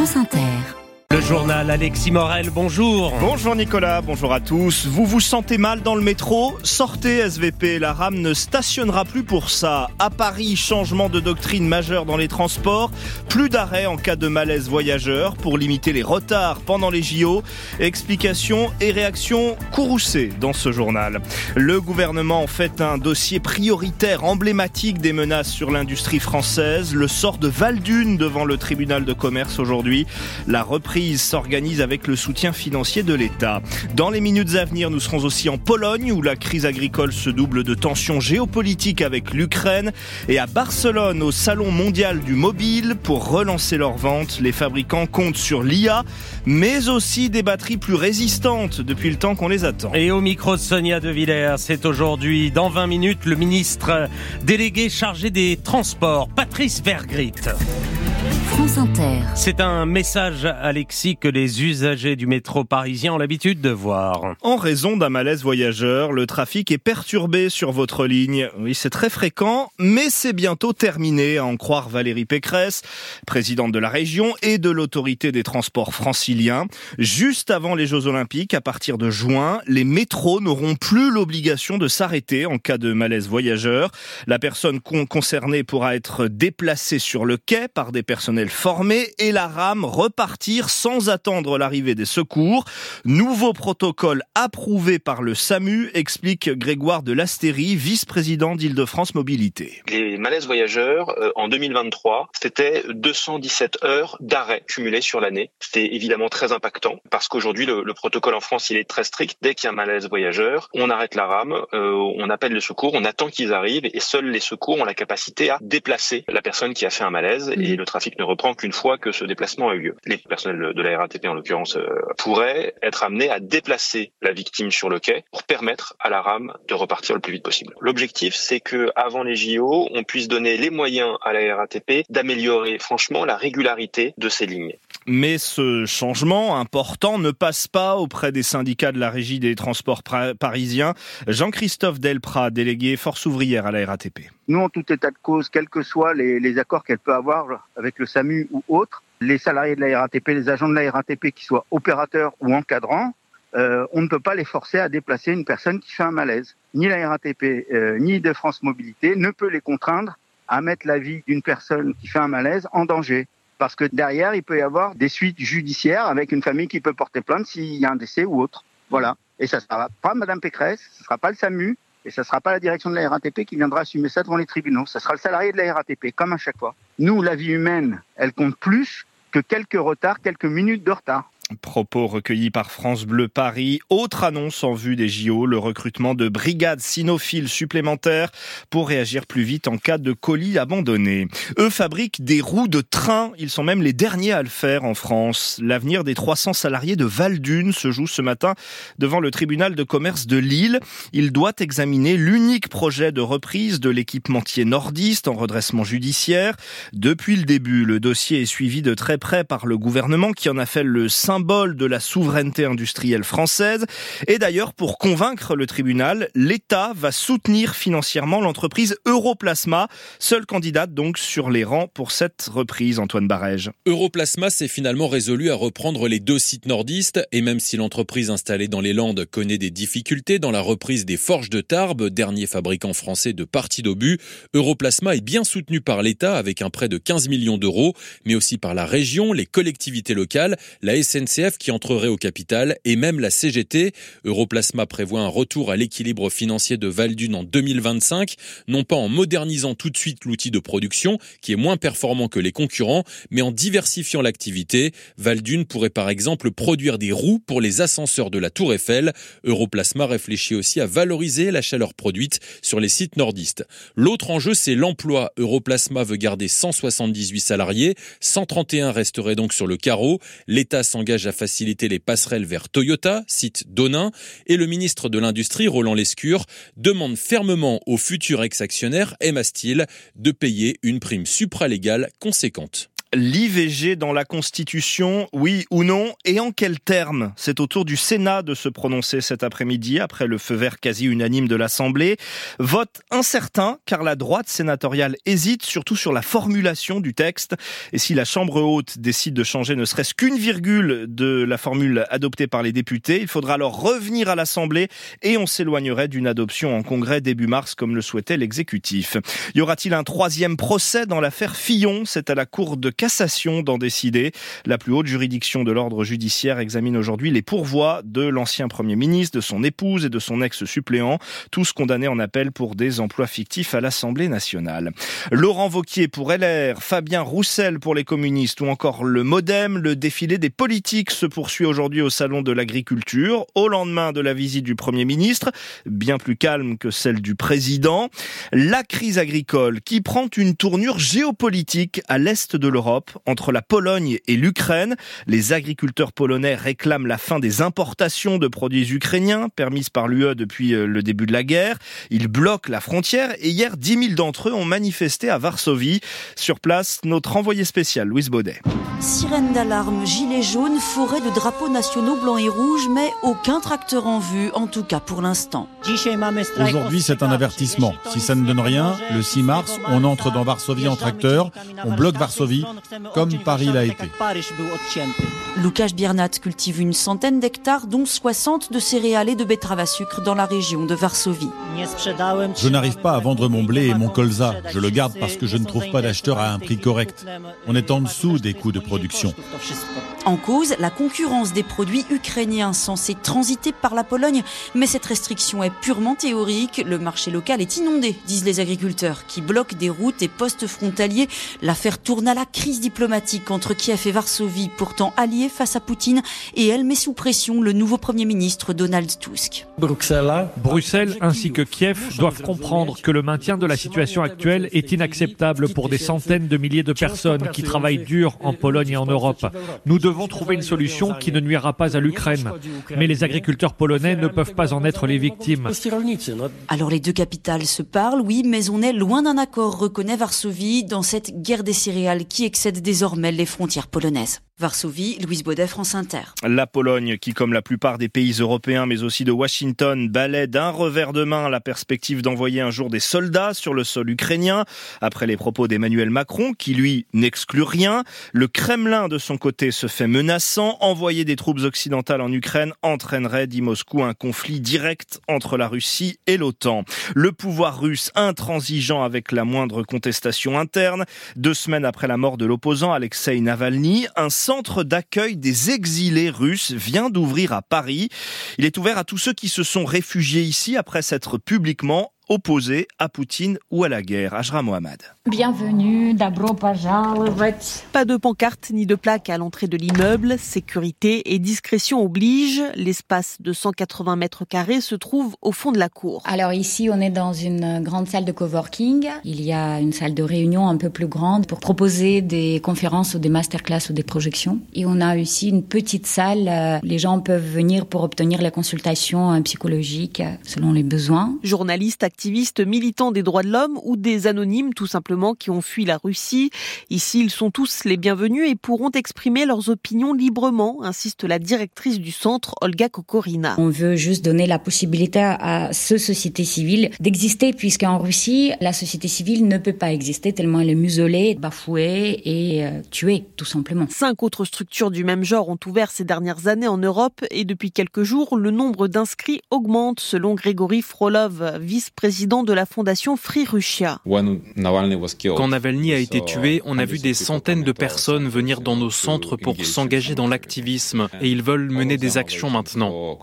France Inter. Le journal Alexis Morel, bonjour. Bonjour Nicolas, bonjour à tous. Vous vous sentez mal dans le métro Sortez SVP, la rame ne stationnera plus pour ça. À Paris, changement de doctrine majeur dans les transports. Plus d'arrêt en cas de malaise voyageur pour limiter les retards pendant les JO. Explications et réactions courroucées dans ce journal. Le gouvernement en fait un dossier prioritaire emblématique des menaces sur l'industrie française. Le sort de Valdune devant le tribunal de commerce aujourd'hui. La reprise s'organise avec le soutien financier de l'État. Dans les minutes à venir, nous serons aussi en Pologne où la crise agricole se double de tensions géopolitiques avec l'Ukraine et à Barcelone au Salon mondial du mobile pour relancer leurs ventes. Les fabricants comptent sur l'IA mais aussi des batteries plus résistantes depuis le temps qu'on les attend. Et au micro de Sonia De Villers, c'est aujourd'hui, dans 20 minutes, le ministre délégué chargé des Transports, Patrice Vergrit. C'est un message, Alexis, que les usagers du métro parisien ont l'habitude de voir. En raison d'un malaise voyageur, le trafic est perturbé sur votre ligne. Oui, c'est très fréquent, mais c'est bientôt terminé, à en croire Valérie Pécresse, présidente de la région et de l'autorité des transports franciliens. Juste avant les Jeux Olympiques, à partir de juin, les métros n'auront plus l'obligation de s'arrêter en cas de malaise voyageur. La personne concernée pourra être déplacée sur le quai par des personnels formés et la rame repartir sans attendre l'arrivée des secours. Nouveau protocole approuvé par le SAMU, explique Grégoire de Lastérie, vice-président d'Île-de-France Mobilité. Les malaises voyageurs, euh, en 2023, c'était 217 heures d'arrêt cumulés sur l'année. C'était évidemment très impactant parce qu'aujourd'hui, le, protocole en France, il est très strict. Dès qu'il y a un malaise voyageur, on arrête la rame, euh, on appelle le secours, on attend qu'ils arrivent et seuls les secours ont la capacité à déplacer la personne qui a fait un malaise et le trafic ne reprend qu'une fois que ce déplacement a eu lieu. Les personnels de la RATP, en l'occurrence, euh, pourraient être amenés à déplacer la victime sur le quai pour permettre à la rame de repartir le plus vite possible. L'objectif, c'est que avant les JO, on puisse donner les moyens à la RATP d'améliorer franchement la régularité de ces lignes. Mais ce changement important ne passe pas auprès des syndicats de la régie des transports parisiens. Jean-Christophe Delprat, délégué force ouvrière à la RATP. Nous, en tout état de cause, quels que soient les, accords qu'elle peut avoir avec le SAMU ou autre, les salariés de la RATP, les agents de la RATP, qui soient opérateurs ou encadrants, euh, on ne peut pas les forcer à déplacer une personne qui fait un malaise. Ni la RATP, euh, ni de France Mobilité ne peut les contraindre à mettre la vie d'une personne qui fait un malaise en danger parce que derrière, il peut y avoir des suites judiciaires avec une famille qui peut porter plainte s'il y a un décès ou autre. Voilà. Et ça ne sera pas Madame Pécresse, ce ne sera pas le SAMU, et ce ne sera pas la direction de la RATP qui viendra assumer ça devant les tribunaux. Ce sera le salarié de la RATP, comme à chaque fois. Nous, la vie humaine, elle compte plus que quelques retards, quelques minutes de retard. Propos recueillis par France Bleu Paris. Autre annonce en vue des JO, le recrutement de brigades cynophiles supplémentaires pour réagir plus vite en cas de colis abandonnés. Eux fabriquent des roues de train. Ils sont même les derniers à le faire en France. L'avenir des 300 salariés de Valdune se joue ce matin devant le tribunal de commerce de Lille. Il doit examiner l'unique projet de reprise de l'équipementier nordiste en redressement judiciaire. Depuis le début, le dossier est suivi de très près par le gouvernement qui en a fait le symbole de la souveraineté industrielle française. Et d'ailleurs, pour convaincre le tribunal, l'État va soutenir financièrement l'entreprise Europlasma, seule candidate donc sur les rangs pour cette reprise, Antoine Barège. Europlasma s'est finalement résolu à reprendre les deux sites nordistes, et même si l'entreprise installée dans les Landes connaît des difficultés dans la reprise des Forges de Tarbes, dernier fabricant français de parties d'obus, Europlasma est bien soutenu par l'État avec un prêt de 15 millions d'euros, mais aussi par la région, les collectivités locales, la SNCF qui entrerait au capital et même la CGT. Europlasma prévoit un retour à l'équilibre financier de Valdune en 2025, non pas en modernisant tout de suite l'outil de production qui est moins performant que les concurrents, mais en diversifiant l'activité. Valdune pourrait par exemple produire des roues pour les ascenseurs de la Tour Eiffel. Europlasma réfléchit aussi à valoriser la chaleur produite sur les sites nordistes. L'autre enjeu, c'est l'emploi. Europlasma veut garder 178 salariés, 131 resteraient donc sur le carreau. L'État s'engage à faciliter les passerelles vers Toyota, site d'Onin, et le ministre de l'Industrie, Roland Lescure, demande fermement au futur ex-actionnaire Emma Steel de payer une prime supralégale conséquente. L'IVG dans la Constitution, oui ou non Et en quels termes C'est au tour du Sénat de se prononcer cet après-midi après le feu vert quasi unanime de l'Assemblée. Vote incertain car la droite sénatoriale hésite surtout sur la formulation du texte. Et si la Chambre haute décide de changer ne serait-ce qu'une virgule de la formule adoptée par les députés, il faudra alors revenir à l'Assemblée et on s'éloignerait d'une adoption en congrès début mars comme le souhaitait l'exécutif. Y aura-t-il un troisième procès dans l'affaire Fillon? C'est à la Cour de cassation d'en décider. La plus haute juridiction de l'ordre judiciaire examine aujourd'hui les pourvois de l'ancien Premier ministre, de son épouse et de son ex-suppléant, tous condamnés en appel pour des emplois fictifs à l'Assemblée nationale. Laurent Vauquier pour LR, Fabien Roussel pour les communistes ou encore le Modem, le défilé des politiques se poursuit aujourd'hui au Salon de l'Agriculture, au lendemain de la visite du Premier ministre, bien plus calme que celle du président. La crise agricole qui prend une tournure géopolitique à l'est de l'Europe entre la Pologne et l'Ukraine. Les agriculteurs polonais réclament la fin des importations de produits ukrainiens permises par l'UE depuis euh, le début de la guerre. Ils bloquent la frontière et hier 10 000 d'entre eux ont manifesté à Varsovie. Sur place, notre envoyé spécial, Louise Baudet. Sirène d'alarme, gilets jaunes, forêt de drapeaux nationaux blancs et rouges, mais aucun tracteur en vue, en tout cas pour l'instant. Aujourd'hui, c'est un avertissement. Si ça ne donne rien, le 6 mars, on entre dans Varsovie en tracteur, on bloque Varsovie, comme Paris l'a été. Lukasz Biernat cultive une centaine d'hectares, dont 60 de céréales et de betteraves à sucre dans la région de Varsovie. Je n'arrive pas à vendre mon blé et mon colza. Je le garde parce que je ne trouve pas d'acheteur à un prix correct. On est en dessous des coûts de production. En cause, la concurrence des produits ukrainiens censés transiter par la Pologne. Mais cette restriction est purement théorique. Le marché local est inondé, disent les agriculteurs, qui bloquent des routes et postes frontaliers. L'affaire tourne à la crise diplomatique entre Kiev et Varsovie, pourtant alliés face à Poutine. Et elle met sous pression le nouveau Premier ministre Donald Tusk. Bruxelles ainsi que Kiev doivent comprendre que le maintien de la situation actuelle est inacceptable pour des centaines de milliers de personnes qui travaillent dur en Pologne et en Europe. Nous devons trouver une solution qui ne nuira pas à l'Ukraine. Mais les agriculteurs polonais ne peuvent pas en être les victimes. Alors les deux capitales se parlent, oui, mais on est loin d'un accord, reconnaît Varsovie, dans cette guerre des céréales qui excède désormais les frontières polonaises. Varsovie, Louise Baudet, France Inter. La Pologne, qui comme la plupart des pays européens, mais aussi de Washington, balaie d'un revers de main la perspective d'envoyer un jour des soldats sur le sol ukrainien, après les propos d'Emmanuel Macron, qui lui n'exclut rien. Le Kremlin, de son côté, se fait menaçant. Envoyer des troupes occidentales en Ukraine entraînerait, dit Moscou, un conflit direct entre la Russie et l'OTAN. Le pouvoir russe intransigeant avec la moindre contestation interne. Deux semaines après la mort de l'opposant Alexei Navalny, un centre d'accueil des exilés russes vient d'ouvrir à Paris. Il est ouvert à tous ceux qui se sont réfugiés ici après s'être publiquement opposés à Poutine ou à la guerre. Ajra Mohamed. Bienvenue, Pas de pancarte ni de plaque à l'entrée de l'immeuble. Sécurité et discrétion obligent. L'espace de 180 mètres carrés se trouve au fond de la cour. Alors ici, on est dans une grande salle de coworking. Il y a une salle de réunion un peu plus grande pour proposer des conférences ou des masterclass ou des projections. Et on a aussi une petite salle. euh, Les gens peuvent venir pour obtenir les consultations euh, psychologiques euh, selon les besoins. Journalistes, activistes, militants des droits de l'homme ou des anonymes tout simplement qui ont fui la Russie. Ici, ils sont tous les bienvenus et pourront exprimer leurs opinions librement, insiste la directrice du centre, Olga Kokorina. On veut juste donner la possibilité à ce société civile d'exister, puisqu'en Russie, la société civile ne peut pas exister tellement elle est muselée, bafouée et euh, tuée, tout simplement. Cinq autres structures du même genre ont ouvert ces dernières années en Europe et depuis quelques jours, le nombre d'inscrits augmente selon Grégory Frolov, vice-président de la fondation Free Russia. Quand Navalny a été tué, on a vu des centaines de personnes venir dans nos centres pour s'engager dans l'activisme et ils veulent mener des actions maintenant.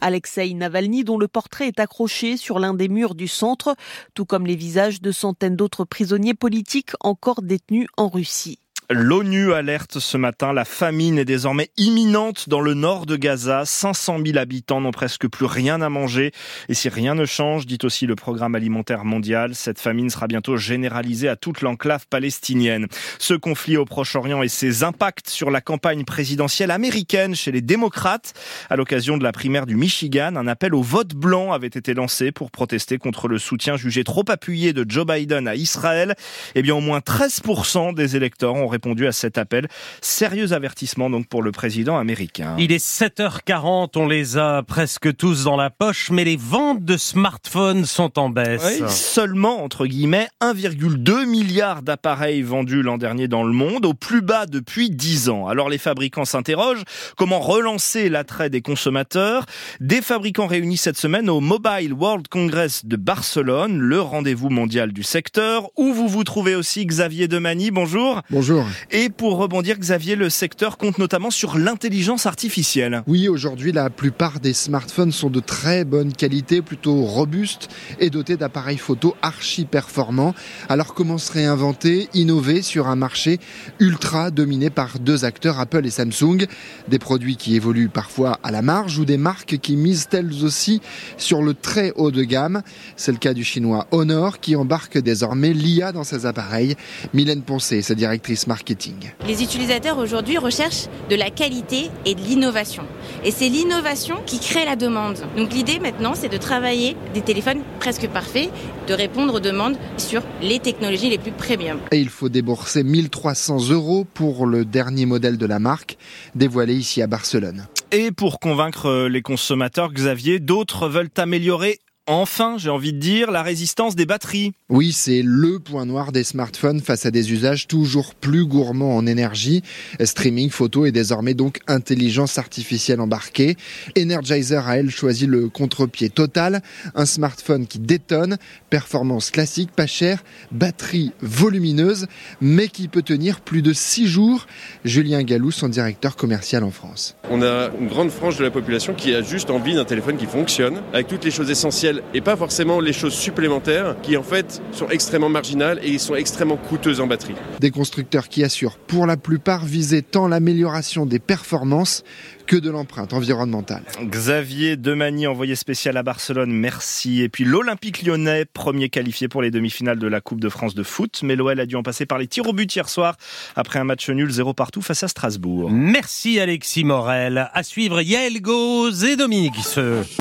Alexei Navalny, dont le portrait est accroché sur l'un des murs du centre, tout comme les visages de centaines d'autres prisonniers politiques encore détenus en Russie. L'ONU alerte ce matin, la famine est désormais imminente dans le nord de Gaza. 500 000 habitants n'ont presque plus rien à manger. Et si rien ne change, dit aussi le programme alimentaire mondial, cette famine sera bientôt généralisée à toute l'enclave palestinienne. Ce conflit au Proche-Orient et ses impacts sur la campagne présidentielle américaine chez les démocrates. À l'occasion de la primaire du Michigan, un appel au vote blanc avait été lancé pour protester contre le soutien jugé trop appuyé de Joe Biden à Israël. Eh bien, au moins 13% des électeurs ont répondu à cet appel. Sérieux avertissement donc pour le président américain. Il est 7h40, on les a presque tous dans la poche, mais les ventes de smartphones sont en baisse. seulement, entre guillemets, 1,2 milliard d'appareils vendus l'an dernier dans le monde, au plus bas depuis 10 ans. Alors les fabricants s'interrogent, comment relancer l'attrait des consommateurs? Des fabricants réunis cette semaine au Mobile World Congress de Barcelone, le rendez-vous mondial du secteur, où vous vous trouvez aussi Xavier Demani? Bonjour. Bonjour. Et pour rebondir, Xavier, le secteur compte notamment sur l'intelligence artificielle. Oui, aujourd'hui, la plupart des smartphones sont de très bonne qualité, plutôt robustes et dotés d'appareils photo archi performants. Alors comment se réinventer, innover sur un marché ultra dominé par deux acteurs, Apple et Samsung, des produits qui évoluent parfois à la marge ou des marques qui misent elles aussi sur le très haut de gamme? C'est le cas du chinois Honor qui embarque désormais l'IA dans ses appareils. Mylène Poncé, sa directrice marketing. Les utilisateurs aujourd'hui recherchent de la qualité et de l'innovation. Et c'est l'innovation qui crée la demande. Donc l'idée maintenant, c'est de travailler des téléphones presque parfaits, de répondre aux demandes sur les technologies les plus premium. Et il faut débourser 1300 euros pour le dernier modèle de la marque, dévoilé ici à Barcelone. Et pour convaincre les consommateurs, Xavier, d'autres veulent améliorer Enfin, j'ai envie de dire, la résistance des batteries. Oui, c'est le point noir des smartphones face à des usages toujours plus gourmands en énergie. Streaming, photo et désormais donc intelligence artificielle embarquée. Energizer a elle choisi le contre-pied total. Un smartphone qui détonne, performance classique, pas cher, batterie volumineuse, mais qui peut tenir plus de 6 jours. Julien Gallou, son directeur commercial en France. On a une grande frange de la population qui a juste envie d'un téléphone qui fonctionne, avec toutes les choses essentielles et pas forcément les choses supplémentaires qui en fait sont extrêmement marginales et sont extrêmement coûteuses en batterie. Des constructeurs qui assurent pour la plupart viser tant l'amélioration des performances que de l'empreinte environnementale. Xavier Demani, envoyé spécial à Barcelone, merci. Et puis l'Olympique lyonnais, premier qualifié pour les demi-finales de la Coupe de France de foot. Mais l'OL a dû en passer par les tirs au but hier soir après un match nul 0 partout face à Strasbourg. Merci Alexis Morel. À suivre Yael Gauze et Dominique